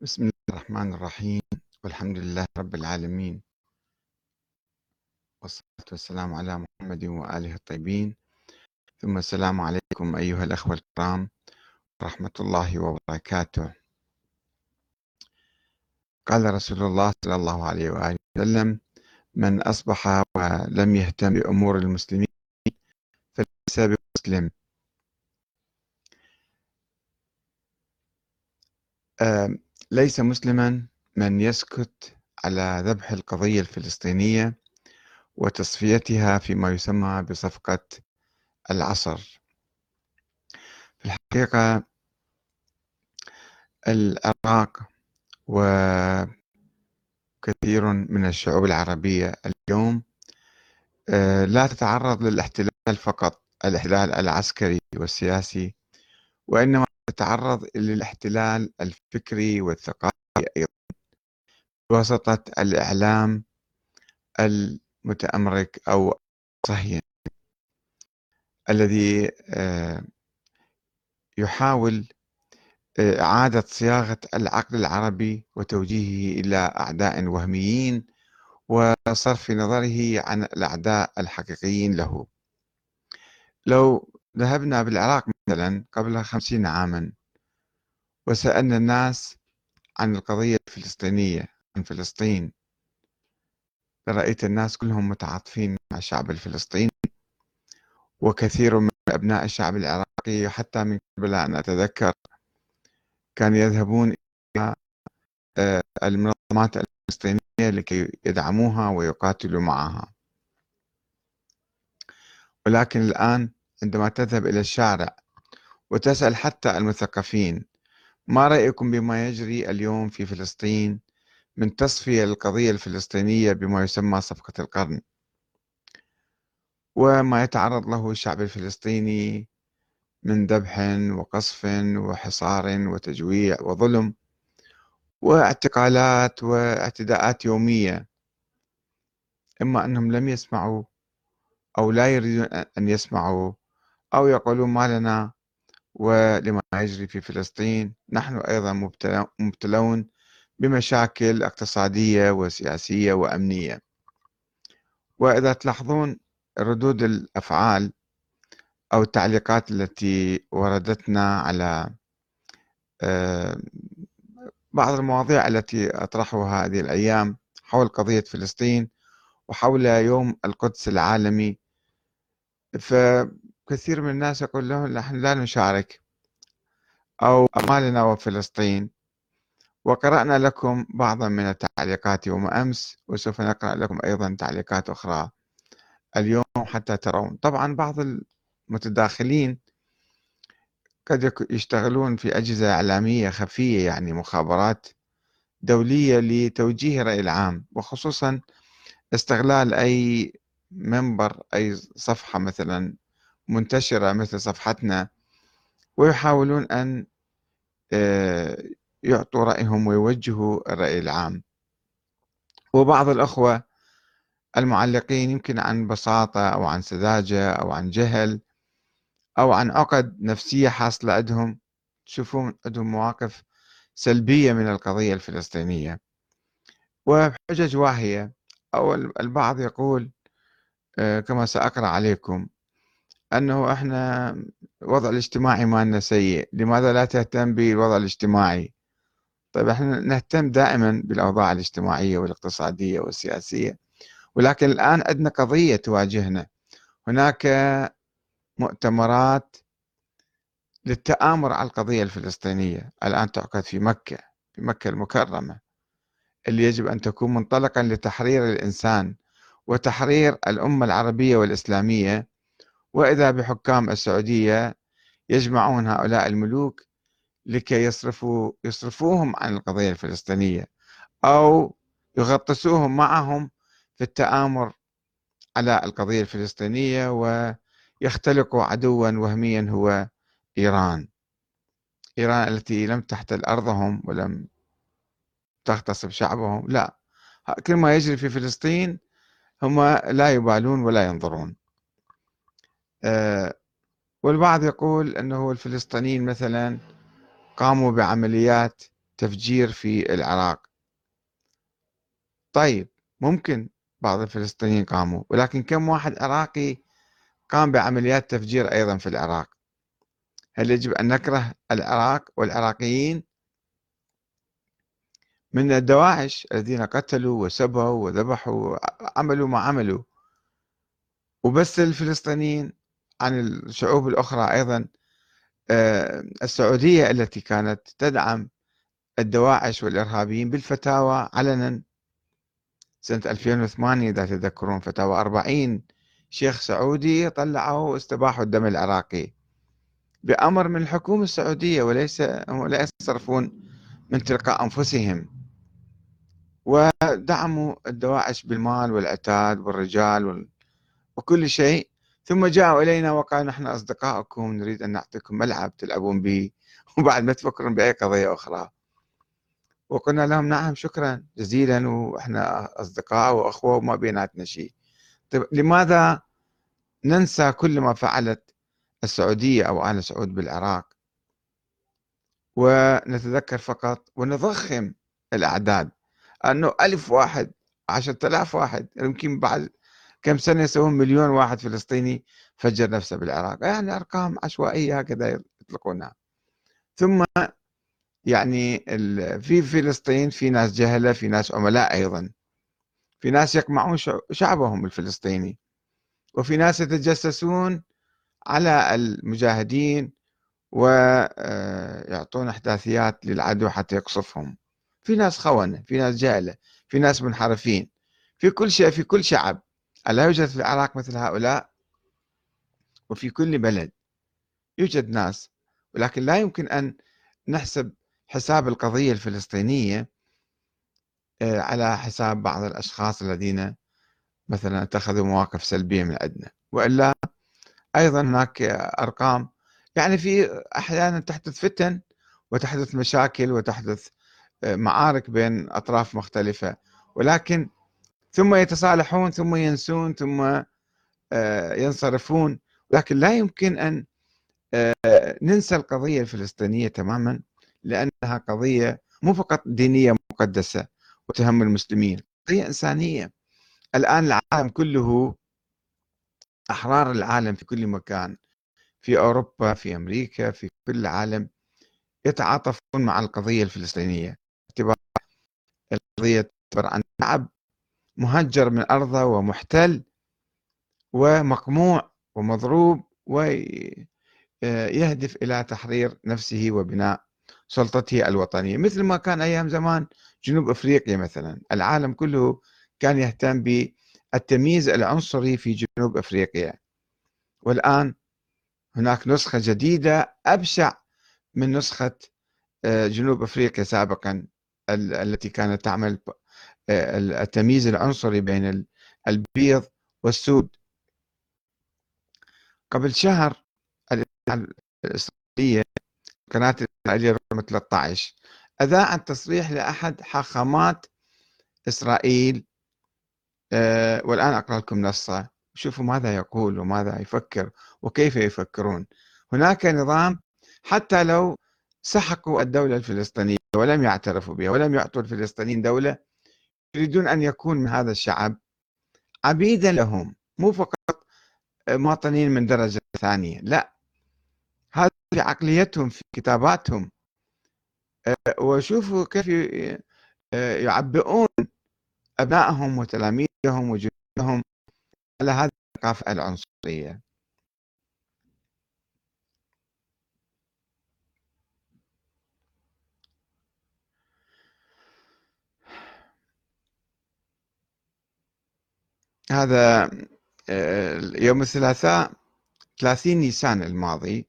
بسم الله الرحمن الرحيم. والحمد لله رب العالمين. والصلاة والسلام على محمد وآله الطيبين. ثم السلام عليكم أيها الأخوة الكرام ورحمة الله وبركاته. قال رسول الله صلى الله عليه وآله وسلم من أصبح ولم يهتم بأمور المسلمين فليس بمسلم. ليس مسلما من يسكت على ذبح القضية الفلسطينية وتصفيتها فيما يسمى بصفقة العصر. في الحقيقة العراق وكثير من الشعوب العربية اليوم آه، لا تتعرض للاحتلال فقط الاحتلال العسكري والسياسي وإنما تتعرض للاحتلال الفكري والثقافي أيضا. بواسطة الإعلام المتأمرك أو الصهيوني الذي آه، يحاول آه، إعادة صياغة العقل العربي وتوجيهه إلى أعداء وهميين وصرف نظره عن الأعداء الحقيقيين له. لو ذهبنا بالعراق مثلا قبل خمسين عاما وسألنا الناس عن القضية الفلسطينية عن فلسطين. رأيت الناس كلهم متعاطفين مع الشعب الفلسطيني وكثير من أبناء الشعب العراقي حتى من قبل أن أتذكر كانوا يذهبون إلى آه، المنظمات الفلسطينية لكي يدعموها ويقاتلوا معها. ولكن الآن عندما تذهب إلى الشارع وتسأل حتى المثقفين ما رأيكم بما يجري اليوم في فلسطين من تصفية للقضية الفلسطينية بما يسمى صفقة القرن؟ وما يتعرض له الشعب الفلسطيني من ذبح وقصف وحصار وتجويع وظلم واعتقالات واعتداءات يومية إما أنهم لم يسمعوا أو لا يريدون أن يسمعوا أو يقولون ما لنا ولما يجري في فلسطين نحن أيضا مبتلون بمشاكل اقتصادية وسياسية وأمنية. وإذا تلاحظون ردود الأفعال أو التعليقات التي وردتنا على آه، بعض المواضيع التي أطرحها هذه الأيام حول قضية فلسطين وحول يوم القدس العالمي فكثير من الناس يقول لهم نحن لا نشارك أو أمالنا وفلسطين وقرأنا لكم بعضا من التعليقات يوم أمس وسوف نقرأ لكم أيضا تعليقات أخرى اليوم حتى ترون. طبعا بعض المتداخلين قد يشتغلون في أجهزة إعلامية خفية يعني مخابرات دولية لتوجيه الرأي العام وخصوصا استغلال أي منبر أي صفحة مثلا منتشرة مثل صفحتنا ويحاولون أن آه، يعطوا رأيهم ويوجهوا الرأي العام. وبعض الأخوة المعلقين يمكن عن بساطة أو عن سذاجة أو عن جهل أو عن عقد نفسية حاصلة عندهم تشوفون عندهم مواقف سلبية من القضية الفلسطينية. وبحجج واهية أو البعض يقول آه، كما سأقرأ عليكم أنه إحنا الوضع الاجتماعي مالنا سيء لماذا لا تهتم بالوضع الاجتماعي؟ طيب إحنا نهتم دائما بالأوضاع الاجتماعية والاقتصادية والسياسية ولكن الآن عندنا قضية تواجهنا. هناك مؤتمرات للتآمر على القضية الفلسطينية الآن تعقد في مكة في مكة المكرمة اللي يجب أن تكون منطلقا لتحرير الإنسان وتحرير الأمة العربية والإسلامية وإذا بحكام السعودية يجمعون هؤلاء الملوك لكي يصرفوا يصرفوهم عن القضية الفلسطينية أو يغطسوهم معهم في التآمر على القضية الفلسطينية ويختلقوا عدوا وهميا هو إيران. إيران التي لم تحتل أرضهم ولم تغتصب شعبهم لا. كل ما يجري في فلسطين هم لا يبالون ولا ينظرون. والبعض يقول أنه الفلسطينيين مثلا قاموا بعمليات تفجير في العراق. طيب ممكن بعض الفلسطينيين قاموا ولكن كم واحد عراقي قام بعمليات تفجير أيضا في العراق؟ هل يجب أن نكره العراق والعراقيين؟ من الدواعش الذين قتلوا وسبوا وذبحوا عملوا ما عملوا وبس الفلسطينيين عن الشعوب الأخرى أيضا آه، السعودية التي كانت تدعم الدواعش والإرهابيين بالفتاوى علنا. سنة 2008 إذا تذكرون فتاوى 40 شيخ سعودي طلعوا واستباحوا الدم العراقي. بأمر من الحكومة السعودية وليس لا يصرفون من تلقاء أنفسهم. ودعموا الدواعش بالمال والعتاد والرجال وكل شيء. ثم جاءوا إلينا وقالوا نحن أصدقائكم نريد أن نعطيكم ملعب تلعبون به. وبعد ما تفكرون بأي قضية أخرى. وقلنا لهم نعم شكرا جزيلا وإحنا أصدقاء وأخوة وما بيناتنا شيء. طيب لماذا ننسى كل ما فعلت السعودية أو آل سعود بالعراق؟ ونتذكر فقط ونضخم الأعداد. أنه ألف واحد عشرة آلاف واحد يمكن بعد كم سنة يسوون مليون واحد فلسطيني فجر نفسه بالعراق؟ يعني أرقام عشوائية هكذا يطلقونها ثم يعني في فلسطين في ناس جهلة في ناس عملاء أيضا. في ناس يقمعون شعبهم الفلسطيني. وفي ناس يتجسسون على المجاهدين ويعطون أحداثيات للعدو حتى يقصفهم. في ناس خونة في ناس جهلة في ناس منحرفين. في كل شيء في كل شعب. ألا يوجد في العراق مثل هؤلاء؟ وفي كل بلد يوجد ناس ولكن لا يمكن أن نحسب حساب القضية الفلسطينية آه، على حساب بعض الأشخاص الذين مثلا اتخذوا مواقف سلبية من عندنا وإلا أيضا هناك أرقام يعني في أحيانا تحدث فتن وتحدث مشاكل وتحدث آه، معارك بين أطراف مختلفة. ولكن ثم يتصالحون ثم ينسون ثم آه، ينصرفون. لكن لا يمكن أن ننسى القضية الفلسطينية تماما لأنها قضية مو فقط دينية مقدسة وتهم المسلمين قضية إنسانية. الآن العالم كله أحرار العالم في كل مكان في أوروبا في أمريكا في كل العالم يتعاطفون مع القضية الفلسطينية. اعتبار القضية تعتبر عن شعب مهجر من أرضه ومحتل ومقموع ومضروب ويهدف إلى تحرير نفسه وبناء سلطته الوطنية. مثل ما كان أيام زمان جنوب أفريقيا مثلا العالم كله كان يهتم بالتمييز العنصري في جنوب أفريقيا. والآن هناك نسخة جديدة أبشع من نسخة آه، جنوب أفريقيا سابقا التي كانت تعمل التمييز العنصري بين البيض والسود. قبل شهر الإسرائيلية قناة الإسرائيلية رقم 13 أذاعت تصريح لأحد حاخامات إسرائيل. أه والآن أقرأ لكم نصة. شوفوا ماذا يقول وماذا يفكر وكيف يفكرون. هناك نظام حتى لو سحقوا الدولة الفلسطينية ولم يعترفوا بها ولم يعطوا الفلسطينيين دولة يريدون أن يكون هذا الشعب عبيدا لهم مو فقط مواطنين من درجة ثانية لا. هذا في عقليتهم في كتاباتهم. آه، وشوفوا كيف آه، يعبئون أبنائهم وتلاميذهم وجنودهم على هذه الثقافة العنصرية. هذا آه، يوم الثلاثاء 30 نيسان الماضي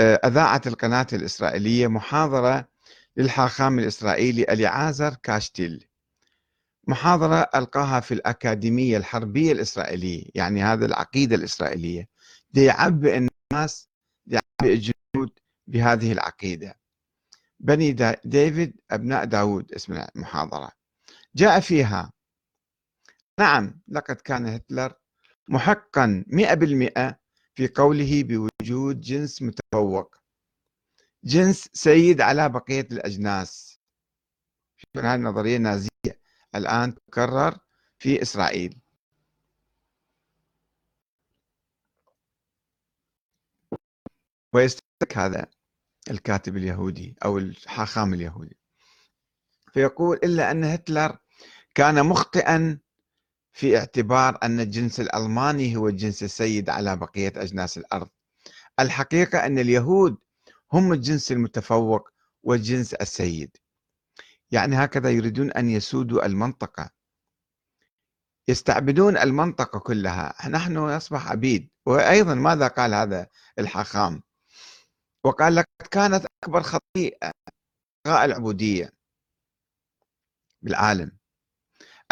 أذاعت القناة الإسرائيلية محاضرة للحاخام الإسرائيلي أليعازر كاشتيل. محاضرة ألقاها في الأكاديمية الحربية الإسرائيلية يعني هذا العقيدة الإسرائيلية. ليعبئ الناس ليعبئ الجنود بهذه العقيدة. بني ديفيد أبناء داود اسم المحاضرة. جاء فيها نعم لقد كان هتلر محقا مئة بالمئة في قوله بوجود جنس متفوق. جنس سيد على بقية الأجناس. هذه النظرية النازية الآن تكرر في إسرائيل. ويستدرك هذا الكاتب اليهودي أو الحاخام اليهودي. فيقول إلا أن هتلر كان مخطئا في اعتبار أن الجنس الألماني هو الجنس السيد على بقية أجناس الأرض. الحقيقة أن اليهود هم الجنس المتفوق والجنس السيد. يعني هكذا يريدون أن يسودوا المنطقة. يستعبدون المنطقة كلها. نحن نصبح عبيد. وأيضا ماذا قال هذا الحاخام وقال لك كانت أكبر خطيئة العبودية بالعالم.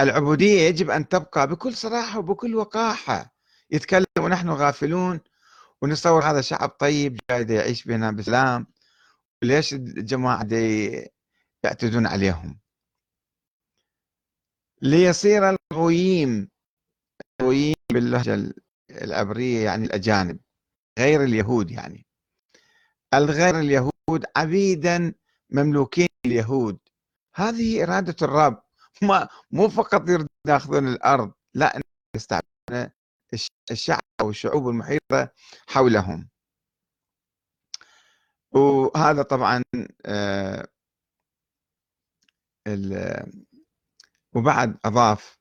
العبودية يجب أن تبقى بكل صراحة وبكل وقاحة. يتكلم ونحن غافلون ونتصور هذا شعب طيب جاي يعيش بنا بسلام. ليش الجماعة دي يعتدون عليهم؟ ليصير الغويم الغويم باللهجة العبرية يعني الأجانب غير اليهود يعني. الغير اليهود عبيدا مملوكين اليهود. هذه إرادة الرب. ما مو فقط يريدون ياخذون الأرض لا يستعبدون الشعب أو الشعوب المحيطة حولهم. وهذا طبعا آه، وبعد أضاف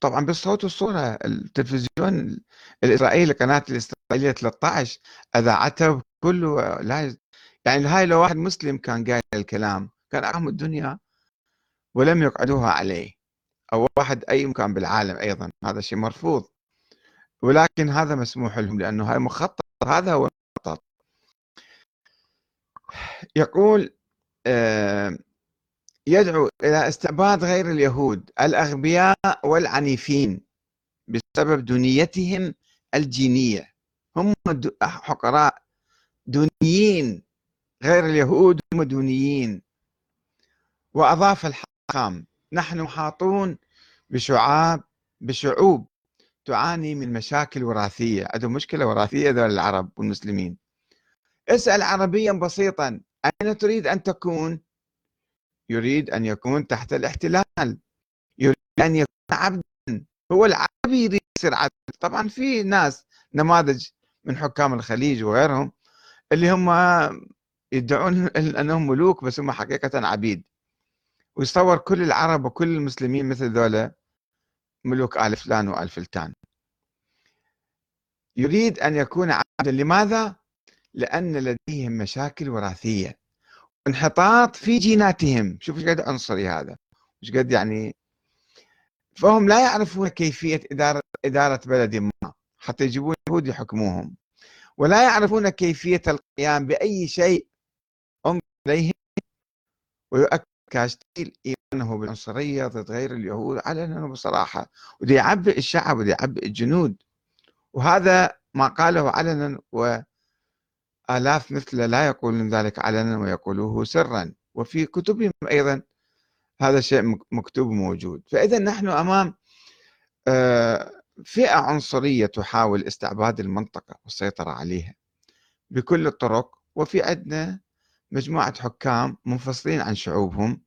طبعا بالصوت والصورة التلفزيون الإسرائيلي القناة الإسرائيلية 13 أذاعتها كله لا يعني هاي لو واحد مسلم كان قايل الكلام كان أعهم الدنيا. ولم يقعدوها عليه. أو واحد أي مكان بالعالم أيضا هذا شيء مرفوض. ولكن هذا مسموح لهم لأنه هاي مخطط هذا هو المخطط. يقول آه يدعو إلى استعباد غير اليهود الأغبياء والعنيفين بسبب دنيتهم الجينية. هم حقراء دونيين غير اليهود هم دونيين وأضاف الحاخام نحن محاطون بشعاب بشعوب تعاني من مشاكل وراثية. عندهم مشكلة وراثية ذول العرب والمسلمين. اسأل عربيا بسيطا. أين تريد أن تكون؟ يريد أن يكون تحت الاحتلال. يريد أن يكون عبدا. هو العربي يريد يصير عبد طبعا في ناس نماذج من حكام الخليج وغيرهم اللي هم يدعون أنهم ملوك بس هم حقيقة عبيد. ويصور كل العرب وكل المسلمين مثل ذولا ملوك آل فلان وآل فلتان. يريد أن يكون عبدا. لماذا؟ لأن لديهم مشاكل وراثية انحطاط في جيناتهم. شوف إيش قد عنصري هذا. إيش قد يعني؟ فهم لا يعرفون كيفية إدارة إدارة بلد ما حتى يجيبون يهود يحكموهم. ولا يعرفون كيفية القيام بأي شيء هم عليهم ويؤكد كاشتيل إيمانه بالعنصرية ضد غير اليهود علنا وبصراحة ودي يعبئ الشعب ودي يعبئ الجنود. وهذا ما قاله علنا و آلاف مثله لا يقولون ذلك علنا ويقولوه سرا. وفي كتبهم أيضا هذا الشيء مكتوب موجود. فإذا نحن أمام آه، فئة عنصرية تحاول استعباد المنطقة والسيطرة عليها بكل الطرق. وفي عندنا مجموعة حكام منفصلين عن شعوبهم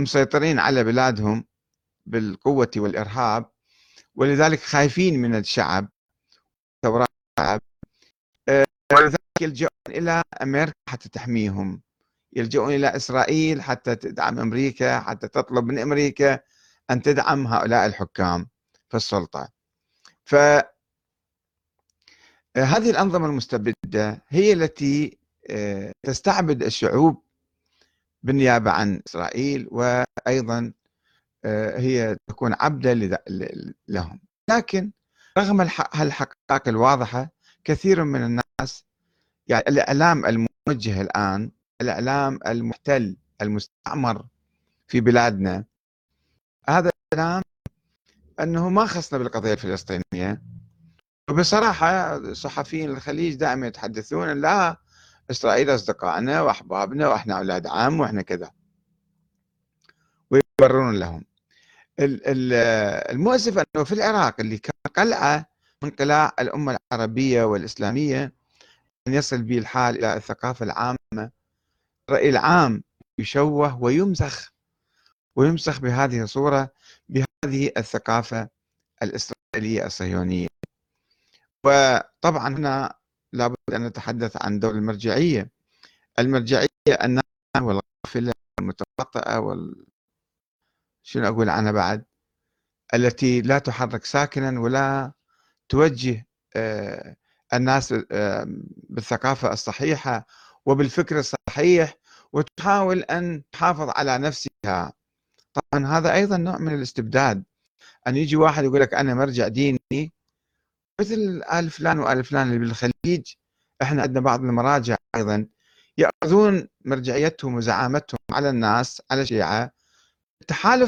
مسيطرين على بلادهم بالقوة والإرهاب ولذلك خايفين من الشعب. ثورات الشعب آه، ولذلك يلجؤون إلى أمريكا حتى تحميهم. يلجؤون إلى إسرائيل حتى تدعم أمريكا حتى تطلب من أمريكا أن تدعم هؤلاء الحكام في السلطة. ف هذه الأنظمة المستبدة هي التي آه، تستعبد الشعوب بالنيابة عن إسرائيل وأيضا آه، هي تكون عبدة لهم. لكن رغم هالحقائق الواضحة كثير من الناس يعني الإعلام الموجه الآن الإعلام المحتل المستعمر في بلادنا هذا الإعلام أنه ما خصنا بالقضية الفلسطينية. وبصراحة صحفيين الخليج دائما يتحدثون لا إسرائيل أصدقائنا وأحبابنا وإحنا أولاد عم وإحنا كذا. ويبررون لهم. المؤسف أنه في العراق اللي كان قلعة من قلاع الأمة العربية والإسلامية أن يصل به الحال إلى الثقافة العامة. الرأي العام يشوه ويمسخ ويمسخ بهذه الصورة بهذه الثقافة الإسرائيلية الصهيونية. وطبعا هنا لابد أن نتحدث عن دور المرجعية المرجعية الناس والغافلة والمتواطئة وال شنو أقول عنها بعد؟ التي لا تحرك ساكنا ولا توجه آه، الناس آه، بالثقافة الصحيحة وبالفكر الصحيح وتحاول أن تحافظ على نفسها. طبعا هذا أيضا نوع من الاستبداد. أن يجي واحد يقول لك أنا مرجع ديني مثل آل فلان وآل فلان اللي بالخليج إحنا عندنا بعض المراجع أيضا يأخذون مرجعيتهم وزعامتهم على الناس على الشيعة. التحالف